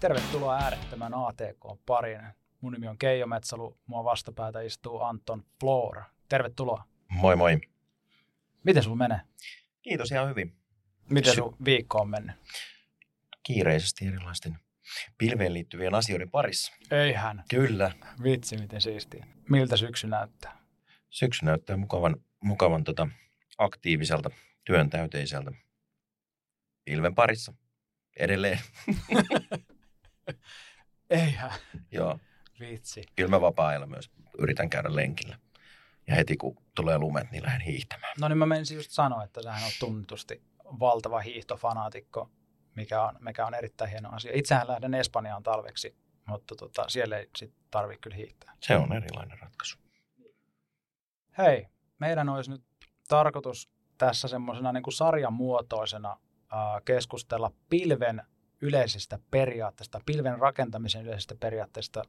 Tervetuloa äärettömän ATK pariin. Mun nimi on Keijo Metsalu, mua vastapäätä istuu Anton Floor. Tervetuloa. Moi moi. Miten sun menee? Kiitos ihan hyvin. Miten sun viikko on mennyt? Kiireisesti erilaisten pilveen liittyvien asioiden parissa. Eihän. Kyllä. Vitsi, miten siistiä. Miltä syksy näyttää? Syksy näyttää mukavan, mukavan tota, aktiiviselta, työntäyteiseltä. Pilven parissa. Edelleen. Eihän. Joo. Vitsi. Kyllä mä vapaa-ajalla myös yritän käydä lenkillä. Ja heti kun tulee lumet, niin lähden hiihtämään. No niin mä menisin just sanoa, että sähän on tunnetusti valtava hiihtofanaatikko, mikä on, mikä on erittäin hieno asia. Itsehän lähden Espanjaan talveksi, mutta tota, siellä ei sit tarvitse kyllä hiihtää. Se on erilainen ratkaisu. Hei, meidän olisi nyt tarkoitus tässä semmoisena niin sarjamuotoisena äh, keskustella pilven yleisistä periaatteista, pilven rakentamisen yleisistä periaatteista.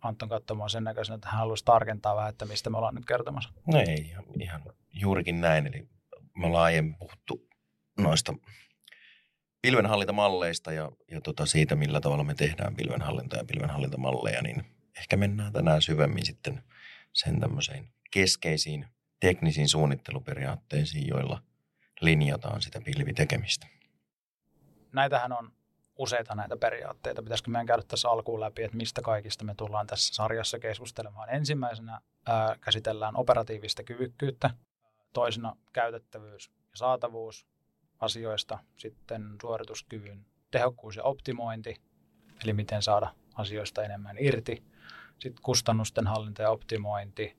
Anton katsomaan sen näköisenä, että hän haluaisi tarkentaa vähän, että mistä me ollaan nyt kertomassa. No ei, ihan, ihan juurikin näin. Eli me ollaan aiemmin puhuttu noista pilvenhallintamalleista ja, ja tota siitä, millä tavalla me tehdään pilvenhallinta ja pilvenhallintamalleja, niin ehkä mennään tänään syvemmin sitten sen tämmöiseen keskeisiin teknisiin suunnitteluperiaatteisiin, joilla linjataan sitä pilvitekemistä. Näitähän on useita näitä periaatteita. Pitäisikö meidän käydä tässä alkuun läpi, että mistä kaikista me tullaan tässä sarjassa keskustelemaan. Ensimmäisenä ää, käsitellään operatiivista kyvykkyyttä, toisena käytettävyys ja saatavuus asioista, sitten suorituskyvyn tehokkuus ja optimointi, eli miten saada asioista enemmän irti, sitten kustannusten hallinta ja optimointi,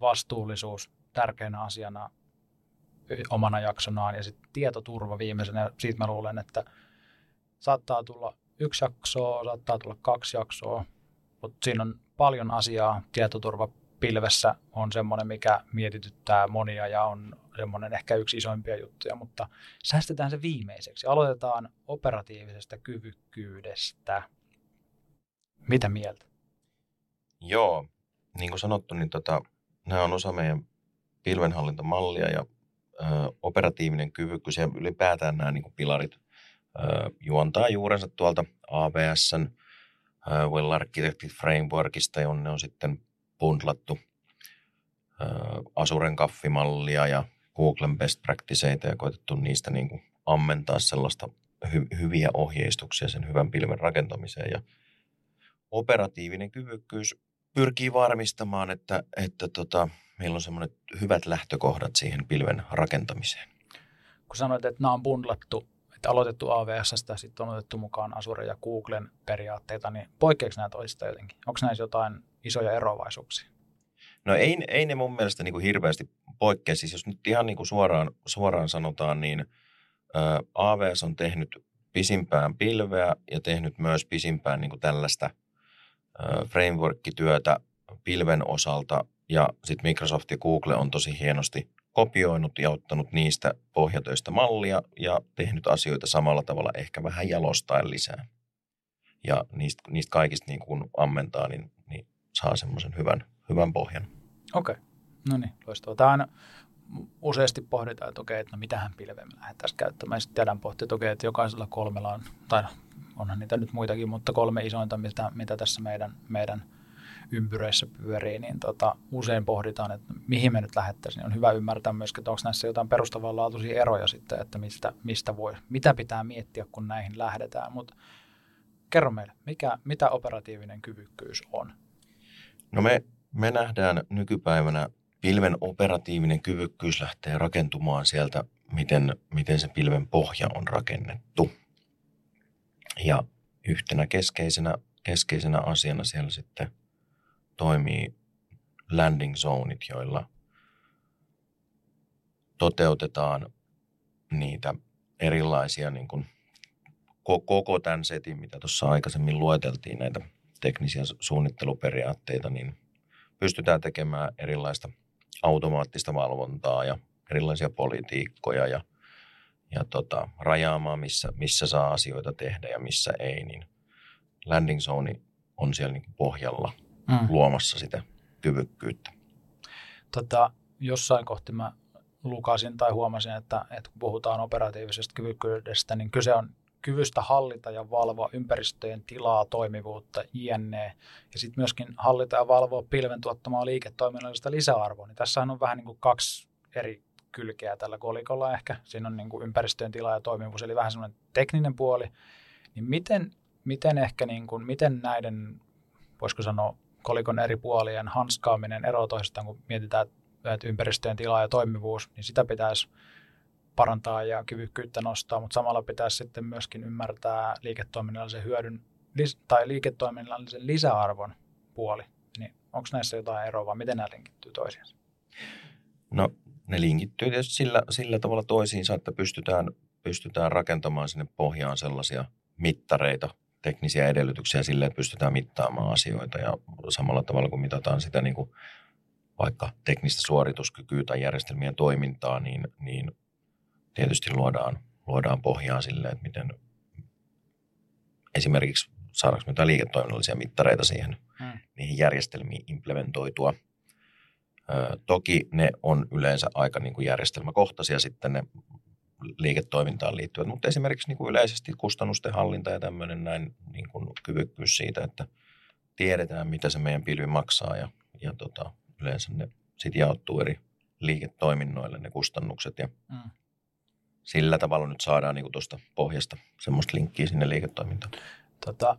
vastuullisuus tärkeänä asiana omana jaksonaan ja sitten tietoturva viimeisenä. Siitä mä luulen, että saattaa tulla yksi jaksoa, saattaa tulla kaksi jaksoa, mutta siinä on paljon asiaa. Tietoturva pilvessä on semmoinen, mikä mietityttää monia ja on semmoinen ehkä yksi isoimpia juttuja, mutta säästetään se viimeiseksi. Aloitetaan operatiivisesta kyvykkyydestä. Mitä mieltä? Joo, niin kuin sanottu, niin tota, nämä on osa meidän pilvenhallintamallia ja ö, operatiivinen kyvykkyys ja ylipäätään nämä niin kuin pilarit juontaa juurensa tuolta AWSn ö, Well Architected Frameworkista, jonne on sitten bundlattu ö, Azuren kaffimallia ja Googlen best practiceita ja koetettu niistä niin kuin ammentaa sellaista hy- hyviä ohjeistuksia sen hyvän pilven rakentamiseen. Ja operatiivinen kyvykkyys pyrkii varmistamaan, että, että tota, meillä on semmoiset hyvät lähtökohdat siihen pilven rakentamiseen. Kun sanoit, että nämä on bundlattu, että aloitettu AWSstä, sitten on otettu mukaan Azure ja Googlen periaatteita, niin poikkeako nämä toisista jotenkin? Onko näissä jotain isoja eroavaisuuksia? No ei, ei ne mun mielestä niin kuin hirveästi poikkea. Siis jos nyt ihan niin kuin suoraan, suoraan sanotaan, niin ä, AWS on tehnyt pisimpään pilveä ja tehnyt myös pisimpään niin kuin tällaista ä, framework-työtä pilven osalta. Ja sitten Microsoft ja Google on tosi hienosti kopioinut ja ottanut niistä pohjatöistä mallia ja tehnyt asioita samalla tavalla, ehkä vähän jalostaen lisää. Ja niistä, niistä kaikista niin kun ammentaa, niin, niin saa semmoisen hyvän, hyvän pohjan. Okei, okay. no niin, loistavaa. Tämä aina useasti pohditaan, että okei, että no mitähän pilveä me lähdetään käyttämään. Sitten tiedän pohtia, että okei, että jokaisella kolmella on, tai no, onhan niitä nyt muitakin, mutta kolme isointa, mitä, mitä tässä meidän, meidän ympyröissä pyörii, niin tota, usein pohditaan, että mihin me nyt lähettäisiin. On hyvä ymmärtää myös, että onko näissä jotain perustavanlaatuisia eroja sitten, että mistä, mistä voi, mitä pitää miettiä, kun näihin lähdetään. Mutta kerro meille, mikä, mitä operatiivinen kyvykkyys on? No me, me nähdään nykypäivänä pilven operatiivinen kyvykkyys lähtee rakentumaan sieltä, miten, miten se pilven pohja on rakennettu. Ja yhtenä keskeisenä, keskeisenä asiana siellä sitten toimii landing zoneit, joilla toteutetaan niitä erilaisia niin kuin koko tämän setin, mitä tuossa aikaisemmin lueteltiin näitä teknisiä suunnitteluperiaatteita, niin pystytään tekemään erilaista automaattista valvontaa ja erilaisia politiikkoja ja, ja tota, rajaamaan, missä, missä saa asioita tehdä ja missä ei, niin landing zone on siellä niin pohjalla mm. luomassa sitä kyvykkyyttä. Tota, jossain kohti mä lukasin tai huomasin, että, että kun puhutaan operatiivisesta kyvykkyydestä, niin kyse on kyvystä hallita ja valvoa ympäristöjen tilaa, toimivuutta, jne. Ja sitten myöskin hallita ja valvoa pilven tuottamaa liiketoiminnallista lisäarvoa. Niin tässähän on vähän niin kuin kaksi eri kylkeä tällä kolikolla ehkä. Siinä on niin kuin ympäristöjen tila ja toimivuus, eli vähän semmoinen tekninen puoli. Niin miten, miten ehkä niin kuin, miten näiden, voisiko sanoa, kolikon eri puolien hanskaaminen eroaa toisistaan, kun mietitään, että ympäristöjen tila ja toimivuus, niin sitä pitäisi parantaa ja kyvykkyyttä nostaa, mutta samalla pitäisi sitten myöskin ymmärtää liiketoiminnallisen hyödyn tai liiketoiminnallisen lisäarvon puoli. Niin onko näissä jotain eroa vai miten nämä linkittyy toisiinsa? No ne linkittyy tietysti sillä, sillä tavalla toisiinsa, että pystytään, pystytään rakentamaan sinne pohjaan sellaisia mittareita, teknisiä edellytyksiä sille, että pystytään mittaamaan asioita ja samalla tavalla kun mitataan sitä niin kuin vaikka teknistä suorituskykyä tai järjestelmien toimintaa, niin, niin tietysti luodaan, luodaan pohjaa sille, että miten esimerkiksi saadaanko me jotain liiketoiminnallisia mittareita siihen, hmm. niihin järjestelmiin implementoitua. Ö, toki ne on yleensä aika niin kuin järjestelmäkohtaisia sitten ne liiketoimintaan liittyvät, mutta esimerkiksi niin kuin yleisesti kustannusten hallinta ja tämmöinen näin niin kuin kyvykkyys siitä, että tiedetään, mitä se meidän pilvi maksaa ja, ja tota, yleensä ne sitten jaottuu eri liiketoiminnoille ne kustannukset ja mm sillä tavalla nyt saadaan niin tuosta pohjasta semmoista linkkiä sinne liiketoimintaan. Tota,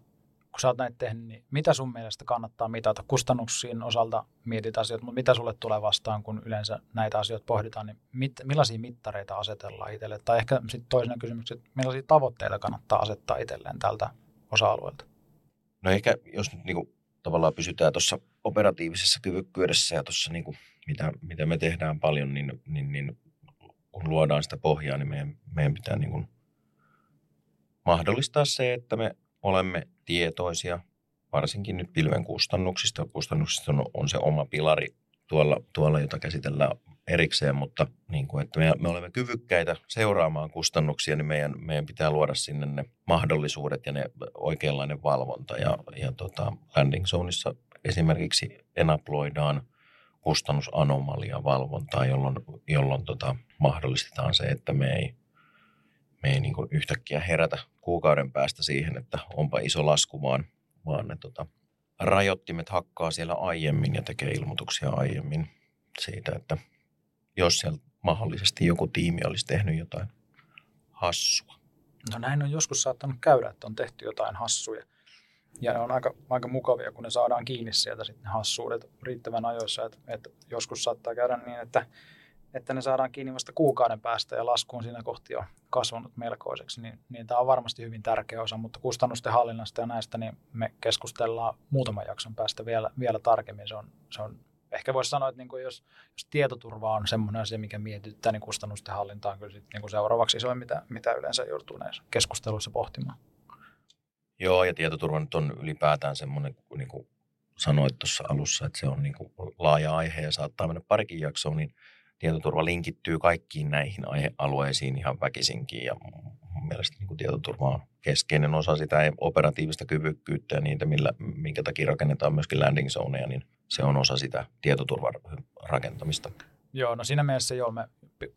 kun sä oot näitä tehnyt, niin mitä sun mielestä kannattaa mitata? Kustannuksiin osalta mietit asioita, mutta mitä sulle tulee vastaan, kun yleensä näitä asioita pohditaan, niin mit, millaisia mittareita asetellaan itselle? Tai ehkä sitten toisena kysymyksenä, että millaisia tavoitteita kannattaa asettaa itselleen tältä osa-alueelta? No ehkä jos nyt niin kuin, tavallaan pysytään tuossa operatiivisessa kyvykkyydessä ja tuossa niin mitä, mitä me tehdään paljon, niin, niin, niin kun luodaan sitä pohjaa, niin meidän, meidän pitää niin kuin mahdollistaa se, että me olemme tietoisia, varsinkin nyt pilven kustannuksista. Kustannuksista on, on se oma pilari tuolla, tuolla, jota käsitellään erikseen, mutta niin kuin, että me, me olemme kyvykkäitä seuraamaan kustannuksia, niin meidän, meidän pitää luoda sinne ne mahdollisuudet ja ne oikeanlainen valvonta. Ja, ja tota, landing zoneissa esimerkiksi enaploidaan kustannusanomalia valvontaa, jolloin, jolloin tota, mahdollistetaan se, että me ei, me ei niin kuin yhtäkkiä herätä kuukauden päästä siihen, että onpa iso lasku, vaan, vaan ne tota, rajoittimet hakkaa siellä aiemmin ja tekee ilmoituksia aiemmin siitä, että jos siellä mahdollisesti joku tiimi olisi tehnyt jotain hassua. No näin on joskus saattanut käydä, että on tehty jotain hassuja. Ja ne on aika, aika mukavia, kun ne saadaan kiinni sieltä sitten hassuudet riittävän ajoissa. Että, että joskus saattaa käydä niin, että että ne saadaan kiinni vasta kuukauden päästä ja lasku on siinä kohti jo kasvanut melkoiseksi, niin, niin tämä on varmasti hyvin tärkeä osa, mutta kustannusten hallinnasta ja näistä niin me keskustellaan muutaman jakson päästä vielä, vielä tarkemmin. Se on, se on ehkä voisi sanoa, että niin kuin jos, jos tietoturva on semmoinen asia, mikä mietityttää, niin kustannusten hallinta on kyllä sit niin kuin seuraavaksi isoin, mitä, mitä yleensä joutuu näissä keskusteluissa pohtimaan. Joo, ja tietoturva nyt on ylipäätään semmoinen, niin kuin sanoit tuossa alussa, että se on niin kuin laaja aihe ja saattaa mennä parikin jaksoa, niin – tietoturva linkittyy kaikkiin näihin aihealueisiin ihan väkisinkin ja mun mielestä niin tietoturva on keskeinen osa sitä operatiivista kyvykkyyttä ja niitä, millä, minkä takia rakennetaan myöskin landing zoneja, niin se on osa sitä tietoturvan rakentamista. Joo, no siinä mielessä joo, me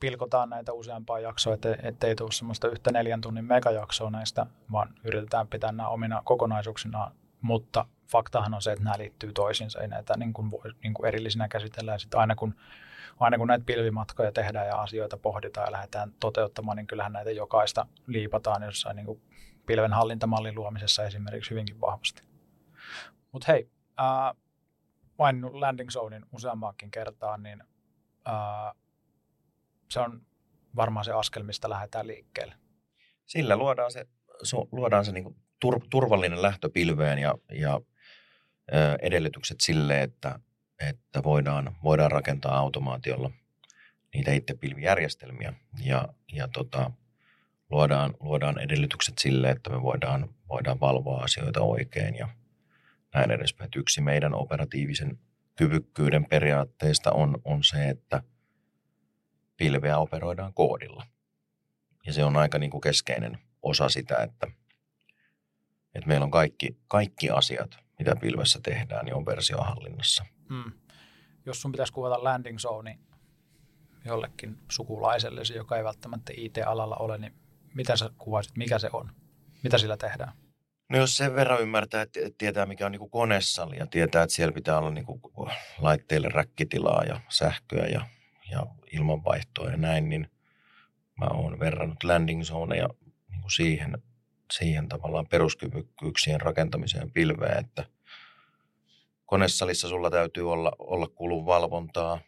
pilkotaan näitä useampaa jaksoa, että, ettei tule semmoista yhtä neljän tunnin megajaksoa näistä, vaan yritetään pitää nämä omina kokonaisuuksina, mutta faktahan on se, että nämä liittyy toisiinsa, ei näitä niin kuin voi niin kuin erillisinä käsitellä, ja sitten aina kun aina kun näitä pilvimatkoja tehdään ja asioita pohditaan ja lähdetään toteuttamaan, niin kyllähän näitä jokaista liipataan jossain niin kuin pilven hallintamallin luomisessa esimerkiksi hyvinkin vahvasti. Mutta hei, äh, maininnut landing zonein useammaakin kertaan, niin äh, se on varmaan se askel, mistä lähdetään liikkeelle. Sillä luodaan se, luodaan se niin tur, turvallinen lähtö pilveen ja, ja ö, edellytykset sille, että että voidaan, voidaan rakentaa automaatiolla niitä itse pilvijärjestelmiä ja, ja tota, luodaan, luodaan edellytykset sille, että me voidaan, voidaan valvoa asioita oikein ja näin edespäin. Yksi meidän operatiivisen kyvykkyyden periaatteista on, on se, että pilveä operoidaan koodilla. Ja se on aika niin kuin keskeinen osa sitä, että, että meillä on kaikki, kaikki asiat, mitä pilvessä tehdään, niin on versiohallinnassa. Hmm. Jos sun pitäisi kuvata landing zone jollekin sukulaiselle, joka ei välttämättä IT-alalla ole, niin mitä sä kuvaisit, mikä se on? Mitä sillä tehdään? No jos sen verran ymmärtää, että tietää mikä on niin konesali ja tietää, että siellä pitää olla niin laitteille räkkitilaa ja sähköä ja, ja ilmanvaihtoa ja näin, niin mä oon verrannut landing zoneja niin siihen, siihen tavallaan peruskyvykkyyksien rakentamiseen pilveen, että konesalissa sulla täytyy olla, olla kulun valvontaa,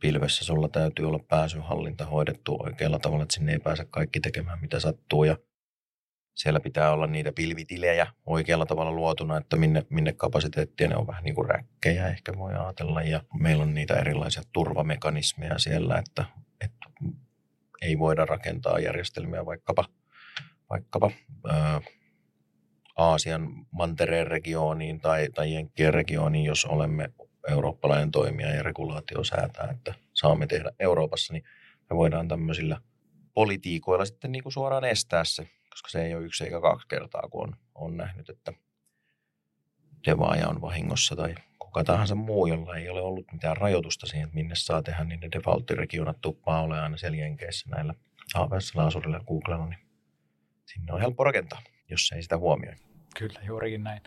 pilvessä sulla täytyy olla pääsyhallinta hoidettu oikealla tavalla, että sinne ei pääse kaikki tekemään mitä sattuu. Ja siellä pitää olla niitä pilvitilejä oikealla tavalla luotuna, että minne, minne kapasiteettia. Ne on vähän niin kuin räkkejä ehkä voi ajatella. Ja meillä on niitä erilaisia turvamekanismeja siellä, että, että ei voida rakentaa järjestelmiä vaikkapa, vaikkapa ää, Aasian mantereen regiooniin tai, tai Jenkkien regiooniin, jos olemme eurooppalainen toimija ja regulaatio säätää, että saamme tehdä Euroopassa, niin me voidaan tämmöisillä politiikoilla sitten niin kuin suoraan estää se koska se ei ole yksi eikä kaksi kertaa, kun on, on nähnyt, että devaaja on vahingossa tai kuka tahansa muu, jolla ei ole ollut mitään rajoitusta siihen, että minne saa tehdä, niin ne default-regionat tuppaa ole aina siellä Jenkeissä näillä AWS, Asurilla ja Googlella, niin sinne on helppo rakentaa, jos ei sitä huomioi. Kyllä, juurikin näin.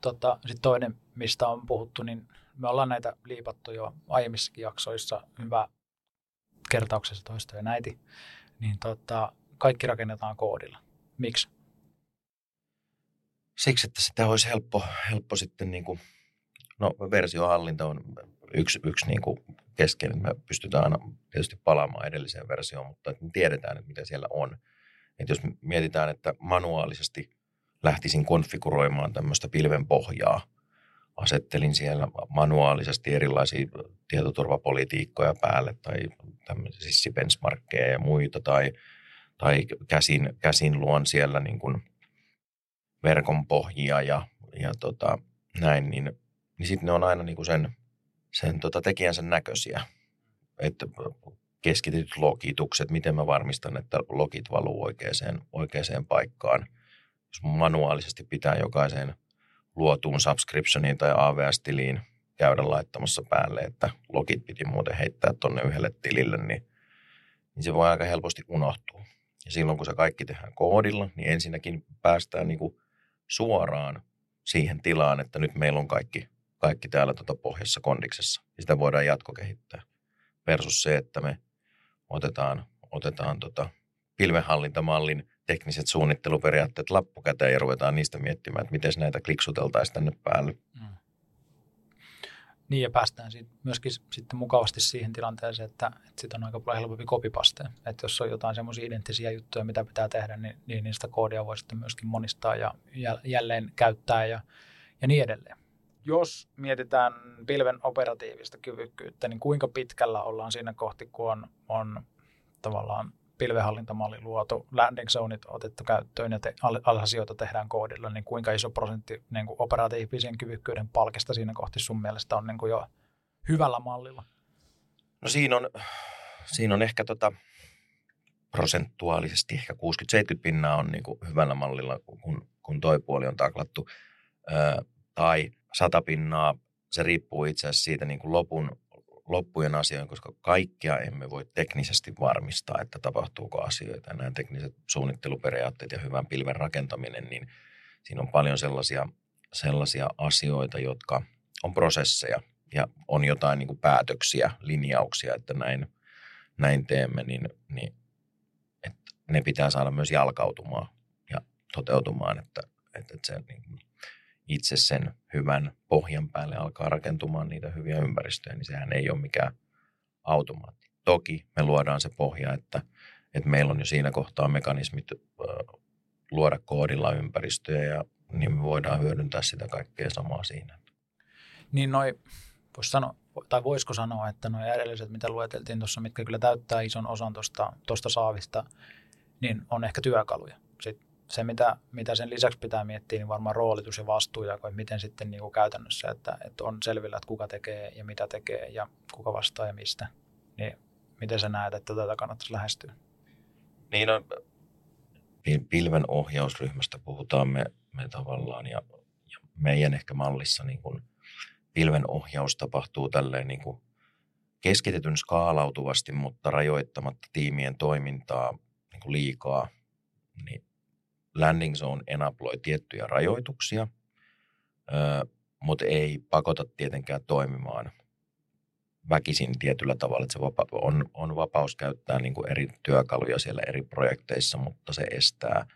Tota, Sitten toinen, mistä on puhuttu, niin me ollaan näitä liipattu jo aiemmissakin jaksoissa. Hyvä kertauksessa toista ja näiti. Niin tota, kaikki rakennetaan koodilla. Miksi? Siksi, että sitä olisi helppo, helppo sitten niin kuin, no versiohallinta on yksi, yksi niin kuin keskeinen. Me pystytään aina tietysti palaamaan edelliseen versioon, mutta me tiedetään, että mitä siellä on. Että jos mietitään, että manuaalisesti lähtisin konfiguroimaan tämmöistä pilven pohjaa, asettelin siellä manuaalisesti erilaisia tietoturvapolitiikkoja päälle tai tämmöisiä benchmarkkeja ja muita tai tai käsin, käsin luon siellä niin kuin verkon pohjia ja, ja tota, näin, niin, niin sitten ne on aina niin kuin sen, sen tota tekijänsä näköisiä. Että keskitetyt logitukset, miten mä varmistan, että logit valuu oikeaan, oikeaan paikkaan. Jos manuaalisesti pitää jokaiseen luotuun subscriptioniin tai AVS-tiliin käydä laittamassa päälle, että logit piti muuten heittää tuonne yhdelle tilille, niin, niin se voi aika helposti unohtua. Ja silloin kun se kaikki tehdään koodilla, niin ensinnäkin päästään niin kuin suoraan siihen tilaan, että nyt meillä on kaikki, kaikki täällä tuota pohjassa kondiksessa. Ja sitä voidaan jatkokehittää. Versus se, että me otetaan, otetaan tota pilvenhallintamallin tekniset suunnitteluperiaatteet lappukäteen ja ruvetaan niistä miettimään, että miten näitä kliksuteltaisiin tänne päälle. Mm. Niin ja päästään siitä myöskin sitten mukavasti siihen tilanteeseen, että, että sitten on aika paljon helpompi kopipasteen. Että jos on jotain semmoisia identtisiä juttuja, mitä pitää tehdä, niin, niin niistä koodia voi sitten myöskin monistaa ja jälleen käyttää ja, ja niin edelleen. Jos mietitään pilven operatiivista kyvykkyyttä, niin kuinka pitkällä ollaan siinä kohti, kun on, on tavallaan pilvehallintamalli luotu, landing zoneit otettu käyttöön ja te, asioita tehdään koodilla, niin kuinka iso prosentti niin kuin operatiivisen kyvykkyyden palkista siinä kohti sun mielestä on niin kuin jo hyvällä mallilla? No siinä on, siinä on ehkä tota, prosentuaalisesti ehkä 60-70 pinnaa on niin kuin hyvällä mallilla, kun, kun toi puoli on taklattu. Ö, tai 100 pinnaa, se riippuu itse asiassa siitä niin kuin lopun, loppujen asioihin, koska kaikkia emme voi teknisesti varmistaa, että tapahtuuko asioita. Nämä tekniset suunnitteluperiaatteet ja hyvän pilven rakentaminen, niin siinä on paljon sellaisia, sellaisia asioita, jotka on prosesseja ja on jotain niin kuin päätöksiä, linjauksia, että näin, näin teemme, niin, niin että ne pitää saada myös jalkautumaan ja toteutumaan, että, että se niin itse sen hyvän pohjan päälle alkaa rakentumaan niitä hyviä ympäristöjä, niin sehän ei ole mikään automaatti. Toki me luodaan se pohja, että, että meillä on jo siinä kohtaa mekanismit luoda koodilla ympäristöjä ja niin me voidaan hyödyntää sitä kaikkea samaa siinä. Niin noi, vois sanoa, tai voisiko sanoa, että nuo edelliset, mitä lueteltiin tuossa, mitkä kyllä täyttää ison osan tuosta saavista, niin on ehkä työkaluja. Sitten se, mitä, mitä sen lisäksi pitää miettiä, niin varmaan roolitus ja vastuujako, että miten sitten niin kuin käytännössä, että, että on selvillä, että kuka tekee ja mitä tekee ja kuka vastaa ja mistä. Niin miten sä näet, että tätä kannattaisi lähestyä? Niin on, pilven ohjausryhmästä puhutaan me, me tavallaan ja, ja meidän ehkä mallissa niin kuin pilven ohjaus tapahtuu tälleen niin kuin keskitetyn skaalautuvasti, mutta rajoittamatta tiimien toimintaa niin kuin liikaa. Niin landing zone enabloi tiettyjä rajoituksia, mutta ei pakota tietenkään toimimaan väkisin tietyllä tavalla, että se vapa- on, on vapaus käyttää niin kuin eri työkaluja siellä eri projekteissa, mutta se estää,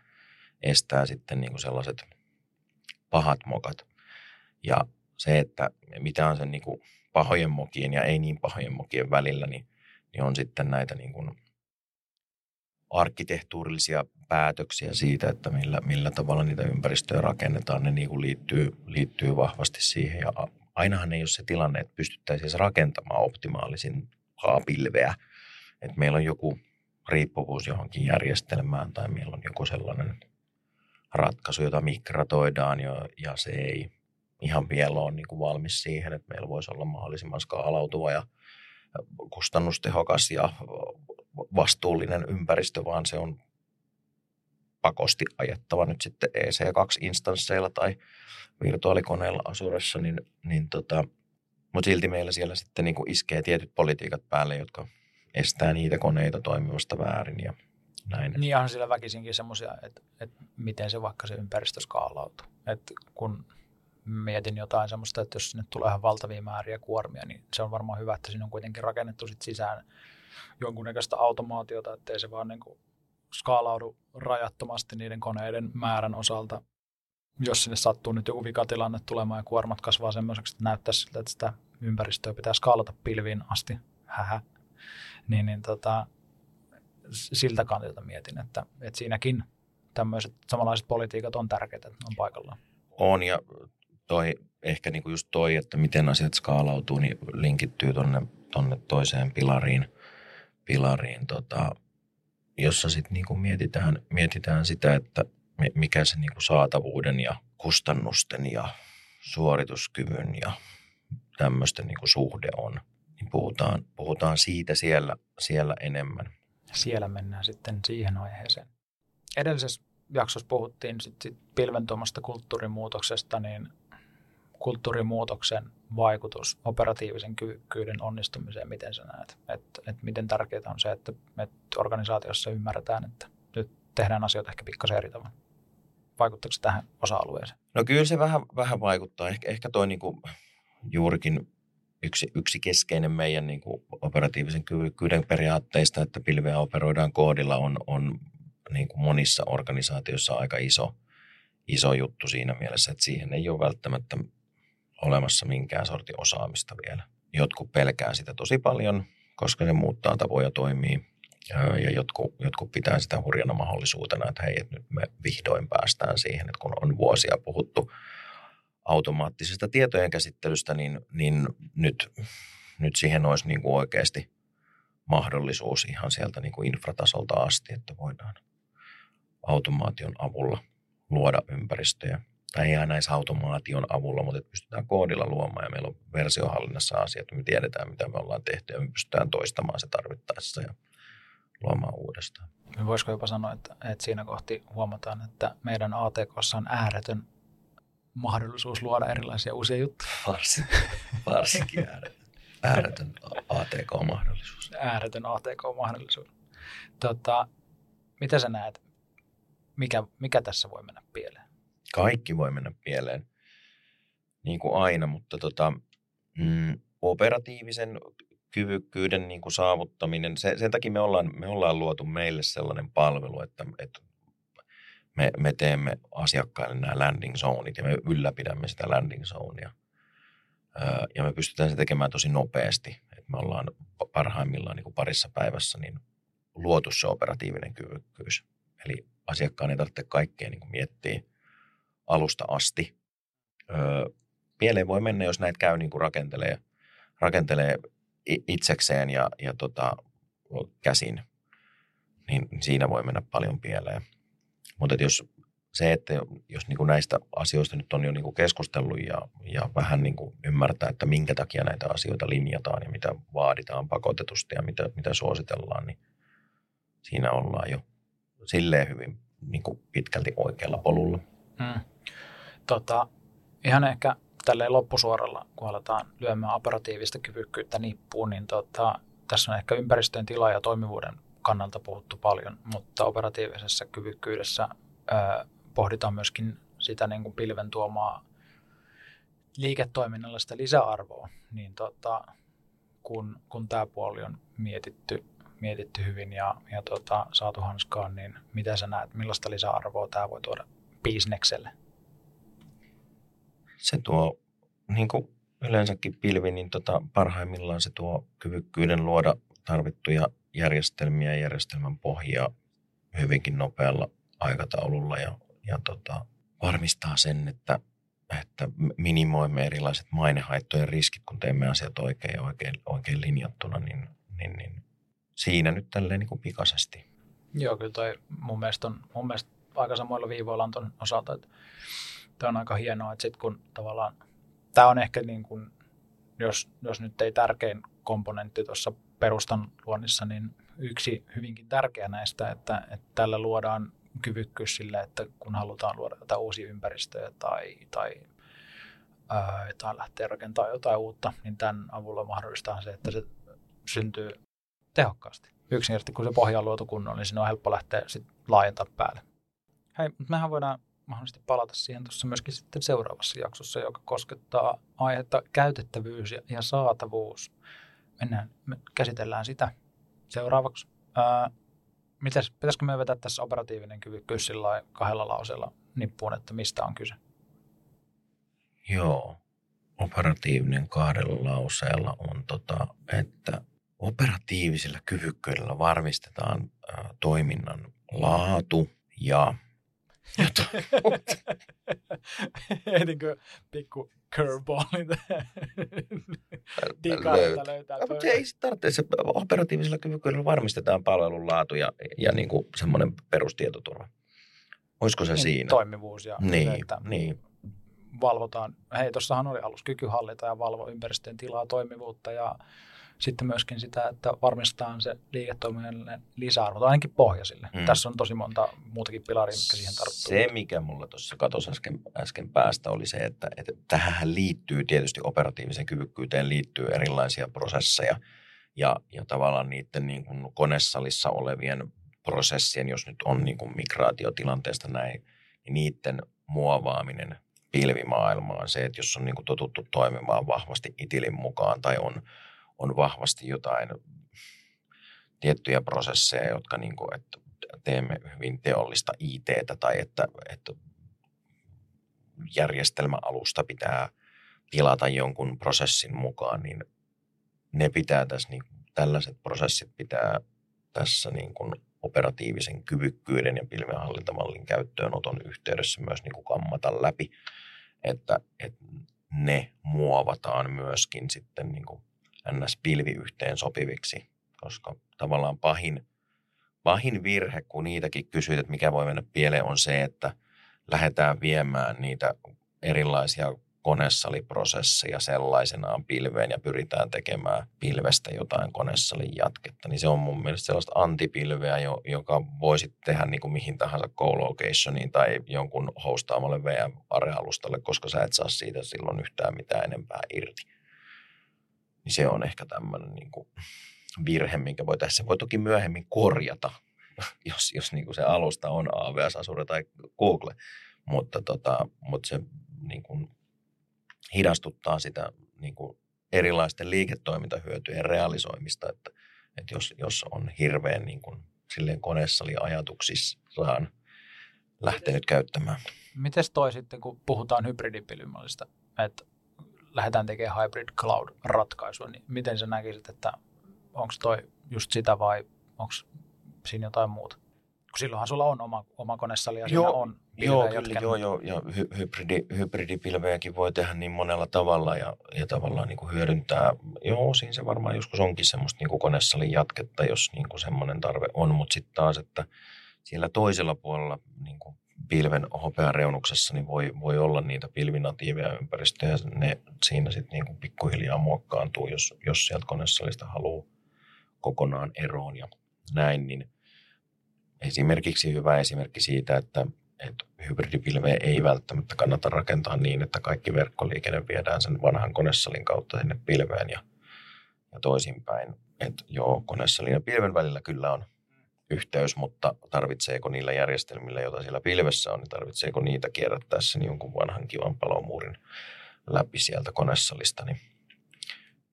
estää sitten niin kuin sellaiset pahat mokat. Ja se, että mitä on sen niin kuin pahojen mokien ja ei niin pahojen mokien välillä, niin, niin on sitten näitä niin kuin arkkitehtuurillisia päätöksiä siitä, että millä, millä tavalla niitä ympäristöjä rakennetaan. Ne niin kuin liittyy, liittyy vahvasti siihen ja ainahan ei ole se tilanne, että pystyttäisiin rakentamaan optimaalisin pilveä. Että meillä on joku riippuvuus johonkin järjestelmään tai meillä on joku sellainen ratkaisu, jota mikratoidaan ja, ja se ei ihan vielä ole niin kuin valmis siihen, että meillä voisi olla mahdollisimman skaalautuva ja kustannustehokas ja vastuullinen ympäristö, vaan se on pakosti ajettava nyt sitten EC2-instansseilla tai virtuaalikoneella Asuressa, niin, niin tota, mutta silti meillä siellä sitten niin kuin iskee tietyt politiikat päälle, jotka estää niitä koneita toimimasta väärin ja näin. Niin on siellä väkisinkin semmoisia, että, että miten se vaikka se ympäristö skaalautuu. Että kun mietin jotain semmoista, että jos sinne tulee ihan valtavia määriä kuormia, niin se on varmaan hyvä, että siinä on kuitenkin rakennettu sit sisään jonkunnäköistä automaatiota, ettei se vaan niin kuin skaalaudu rajattomasti niiden koneiden määrän osalta. Jos sinne sattuu nyt joku vikatilanne tulemaan ja kuormat kasvaa semmoiseksi, että näyttää siltä, että sitä ympäristöä pitää skaalata pilviin asti, hähä, niin, niin tota, siltä kantilta mietin, että, että siinäkin tämmöiset samanlaiset politiikat on tärkeitä, on paikallaan. On ja toi, ehkä niinku just toi, että miten asiat skaalautuu, niin linkittyy tonne, tonne toiseen pilariin, pilariin tota, jossa sitten niinku mietitään, mietitään sitä, että mikä se niinku saatavuuden ja kustannusten ja suorituskyvyn ja tämmöisten niinku suhde on. Niin puhutaan, puhutaan siitä siellä, siellä enemmän. Siellä mennään sitten siihen aiheeseen. Edellisessä jaksossa puhuttiin sit, sit pilven tuomasta kulttuurimuutoksesta, niin kulttuurimuutoksen vaikutus operatiivisen kyvykkyyden onnistumiseen, miten sä näet? Että et miten tärkeää on se, että, että organisaatiossa ymmärretään, että nyt tehdään asioita ehkä pikkasen eri tavalla. Vaikuttaako se tähän osa-alueeseen? No kyllä se vähän, vähän vaikuttaa. Ehkä, ehkä toi niinku juurikin yksi, yksi keskeinen meidän niinku operatiivisen kyvykkyyden periaatteista, että pilveä operoidaan koodilla, on, on niinku monissa organisaatioissa aika iso, iso juttu siinä mielessä, että siihen ei ole välttämättä olemassa minkään sortin osaamista vielä. Jotkut pelkää sitä tosi paljon, koska se muuttaa tapoja toimia. Ja jotkut, jotkut pitää sitä hurjana mahdollisuutena, että hei, että nyt me vihdoin päästään siihen, että kun on vuosia puhuttu automaattisesta tietojen käsittelystä, niin, niin nyt, nyt siihen olisi niin kuin oikeasti mahdollisuus ihan sieltä niin kuin infratasolta asti, että voidaan automaation avulla luoda ympäristöjä, tai ei aina edes automaation avulla, mutta että pystytään koodilla luomaan ja meillä on versiohallinnassa asiat, me tiedetään mitä me ollaan tehty ja me pystytään toistamaan se tarvittaessa ja luomaan uudestaan. Voisiko jopa sanoa, että, että siinä kohti huomataan, että meidän ATKssa on ääretön mahdollisuus luoda erilaisia uusia juttuja. Varsin, varsinkin ääretön, ääretön ATK-mahdollisuus. Ääretön ATK-mahdollisuus. Tota, mitä sä näet, mikä, mikä tässä voi mennä pieleen? Kaikki voi mennä pieleen, niin kuin aina, mutta tota, mm, operatiivisen kyvykkyyden niin kuin saavuttaminen, se, sen takia me ollaan, me ollaan luotu meille sellainen palvelu, että, että me, me teemme asiakkaille nämä landing zoneit ja me ylläpidämme sitä landing zonea. Ja me pystytään se tekemään tosi nopeasti. että me ollaan parhaimmillaan niin kuin parissa päivässä niin luotu se operatiivinen kyvykkyys. Eli asiakkaan ei tarvitse kaikkea niin kuin miettiä – alusta asti. Öö, pieleen voi mennä, jos näitä käy niin kuin rakentelee, rakentelee itsekseen ja, ja tota, käsin, niin siinä voi mennä paljon pieleen. Mutta jos se, että jos niin kuin näistä asioista nyt on jo niin kuin keskustellut ja, ja vähän niin kuin ymmärtää, että minkä takia näitä asioita linjataan ja mitä vaaditaan pakotetusti ja mitä, mitä suositellaan, niin siinä ollaan jo silleen hyvin niin kuin pitkälti oikealla polulla. Hmm tota, ihan ehkä tälleen loppusuoralla, kun aletaan lyömään operatiivista kyvykkyyttä nippuun, niin tota, tässä on ehkä ympäristöjen tila ja toimivuuden kannalta puhuttu paljon, mutta operatiivisessa kyvykkyydessä ö, pohditaan myöskin sitä niin kuin pilven tuomaa liiketoiminnallista lisäarvoa, niin tota, kun, kun tämä puoli on mietitty, mietitty hyvin ja, ja tota, saatu hanskaan, niin mitä sä näet, millaista lisäarvoa tämä voi tuoda bisnekselle? Se tuo, niin kuin yleensäkin pilvi, niin tota, parhaimmillaan se tuo kyvykkyyden luoda tarvittuja järjestelmiä ja järjestelmän pohjia hyvinkin nopealla aikataululla ja, ja tota, varmistaa sen, että, että minimoimme erilaiset mainehaittojen riskit, kun teemme asiat oikein ja oikein, oikein linjattuna, niin, niin, niin siinä nyt tälleen niin kuin pikaisesti. Joo, kyllä toi mun mielestä on mun mielestä aika samoilla viivoilla on ton osalta, että tämä on aika hienoa, että sitten kun tavallaan, tämä on ehkä niin kuin, jos, jos nyt ei tärkein komponentti tuossa perustan luonnissa, niin yksi hyvinkin tärkeä näistä, että, että tällä luodaan kyvykkyys sille, että kun halutaan luoda jotain uusia ympäristöjä tai, tai, ää, tai lähteä rakentamaan jotain uutta, niin tämän avulla mahdollistaa se, että se syntyy tehokkaasti. Yksinkertaisesti, kun se pohja on luotu kunnolla, niin siinä on helppo lähteä sit laajentaa päälle. Hei, mehän voidaan mahdollisesti palata siihen tuossa myöskin sitten seuraavassa jaksossa, joka koskettaa aihetta käytettävyys ja, saatavuus. Mennään, me käsitellään sitä seuraavaksi. Ää, mites, pitäisikö me vetää tässä operatiivinen kyvykkyys sillä kahdella lauseella nippuun, että mistä on kyse? Joo, operatiivinen kahdella lauseella on, tota, että operatiivisilla kyvykkyydellä varmistetaan ä, toiminnan laatu ja Ehdinkö pikku curveballin löytää? löytää mutta ei tarvitse. Se operatiivisella kyvykyydellä varmistetaan palvelun laatu ja, ja niin kuin semmoinen perustietoturva. Olisiko se niin, siinä? Toimivuus ja niin, että niin. valvotaan. Hei, tuossahan oli alus kyky hallita ja valvo ympäristöjen tilaa, toimivuutta ja sitten myöskin sitä, että varmistetaan se liiketoiminnan lisäarvo, tai ainakin pohjaisille. Hmm. Tässä on tosi monta muutakin pilaria, mitkä siihen tarttuu. Se, mikä mulla tuossa katosi äsken, äsken päästä, oli se, että, että tähän liittyy tietysti operatiiviseen kyvykkyyteen liittyy erilaisia prosesseja, ja, ja tavallaan niiden niin kuin konesalissa olevien prosessien, jos nyt on niin kuin migraatiotilanteesta näin, niin niiden muovaaminen pilvimaailmaan. Se, että jos on niin kuin totuttu toimimaan vahvasti itilin mukaan tai on on vahvasti jotain tiettyjä prosesseja, jotka niin kuin, että teemme hyvin teollista it tai että, että järjestelmäalusta pitää tilata jonkun prosessin mukaan, niin ne pitää tässä, niin, tällaiset prosessit pitää tässä niin kuin operatiivisen kyvykkyyden ja pilvenhallintamallin käyttöönoton yhteydessä myös niin kuin kammata läpi, että, että ne muovataan myöskin sitten niin kuin ns. pilvi yhteen sopiviksi, koska tavallaan pahin, pahin virhe, kun niitäkin kysyt, että mikä voi mennä pieleen, on se, että lähdetään viemään niitä erilaisia konesaliprosesseja sellaisenaan pilveen ja pyritään tekemään pilvestä jotain konesalin jatketta, niin se on mun mielestä sellaista antipilveä, joka voisi tehdä niin kuin mihin tahansa co-locationiin tai jonkun hostaamalle VM-arealustalle, koska sä et saa siitä silloin yhtään mitään enempää irti. Niin se on ehkä tämmöinen niin kuin virhe, minkä voi tässä. Voi toki myöhemmin korjata, jos, jos niin kuin se alusta on AWS, Azure tai Google, mutta, tota, mutta se niin kuin hidastuttaa sitä niin kuin erilaisten liiketoimintahyötyjen realisoimista, että, että jos, jos on hirveän niin kuin, silleen koneessali-ajatuksissaan lähtenyt käyttämään. Miten toi sitten, kun puhutaan hybridipilymallista, että lähdetään tekemään hybrid cloud-ratkaisua, niin miten sä näkisit, että onko toi just sitä vai onko siinä jotain muuta? Kun silloinhan sulla on oma, oma konesali ja joo, on Joo, kyllä, joo, joo, ja hy, hybridi, hybridipilvejäkin voi tehdä niin monella tavalla ja, ja tavallaan niin kuin hyödyntää. Joo, siinä se varmaan joskus onkin semmoista niin kuin konesalin jatketta, jos niin kuin semmoinen tarve on, mutta sitten taas, että siellä toisella puolella niin kuin pilven hopeareunuksessa niin voi, voi olla niitä pilvinatiiveja ympäristöjä. Ne siinä sitten niin kuin pikkuhiljaa muokkaantuu, jos, jos sieltä konesalista haluaa kokonaan eroon ja näin. Niin esimerkiksi hyvä esimerkki siitä, että, että hybridipilveä ei välttämättä kannata rakentaa niin, että kaikki verkkoliikenne viedään sen vanhan konesalin kautta sinne pilveen ja, ja toisinpäin. Että joo, konesalin ja pilven välillä kyllä on yhteys, mutta tarvitseeko niillä järjestelmillä, joita siellä pilvessä on, niin tarvitseeko niitä kierrättää sen jonkun vanhan kivan palomuurin läpi sieltä konesalista, niin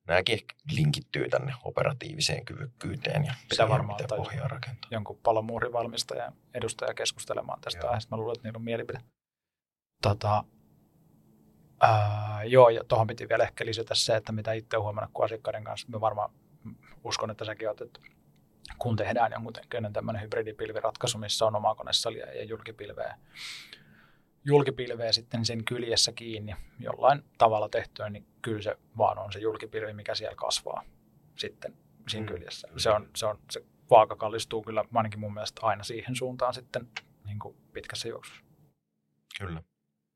nämäkin ehkä linkittyy tänne operatiiviseen kyvykkyyteen ja Pitää varmaan miten pohjaa rakentaa. jonkun palomuurivalmistajan edustaja keskustelemaan tästä Joo. aiheesta. Mä luulen, että niillä on mielipide. Tota, ää, joo, ja tuohon piti vielä ehkä lisätä se, että mitä itse olen huomannut, kun asiakkaiden kanssa, mä varmaan uskon, että säkin olet, että kun tehdään jonkun tämmöinen hybridipilviratkaisu, missä on oma konesalia ja julkipilveä, julkipilveä sitten sen kyljessä kiinni jollain tavalla tehtyä, niin kyllä se vaan on se julkipilvi, mikä siellä kasvaa sitten siinä Mm. kyljessä. Se on, se on, se vaaka kallistuu kyllä ainakin mun mielestä aina siihen suuntaan sitten niin kuin pitkässä juoksussa. Kyllä.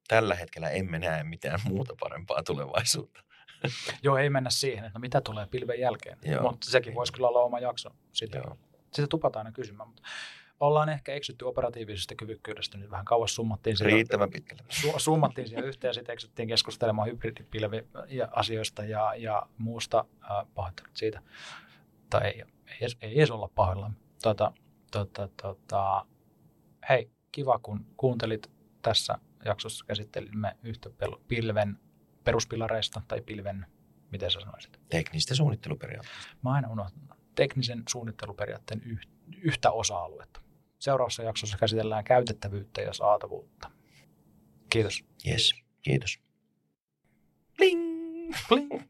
Tällä hetkellä emme näe mitään muuta parempaa tulevaisuutta. Joo, ei mennä siihen, että no mitä tulee pilven jälkeen, Joo. mutta sekin voisi kyllä olla oma jakso. Sitä, Joo. sitä tupataan aina kysymään, mutta ollaan ehkä eksytty operatiivisesta kyvykkyydestä nyt vähän kauas summattiin sitä. Riittävän pitkälle. su- summattiin siihen yhteen ja sitten eksyttiin keskustelemaan hybridipilvi ja asioista ja, ja muusta äh, pahoittelut siitä. Tai ei, ei, edes, ei edes olla pahoillaan. Tota, tota, tota, hei, kiva kun kuuntelit tässä jaksossa käsittelimme yhtä pilven peruspilareista tai pilven, miten sä sanoisit? Teknistä suunnitteluperiaatteesta. Mä aina unohtan teknisen suunnitteluperiaatteen yh, yhtä osa-aluetta. Seuraavassa jaksossa käsitellään käytettävyyttä ja saatavuutta. Kiitos. Yes. Kiitos. Bling! Bling.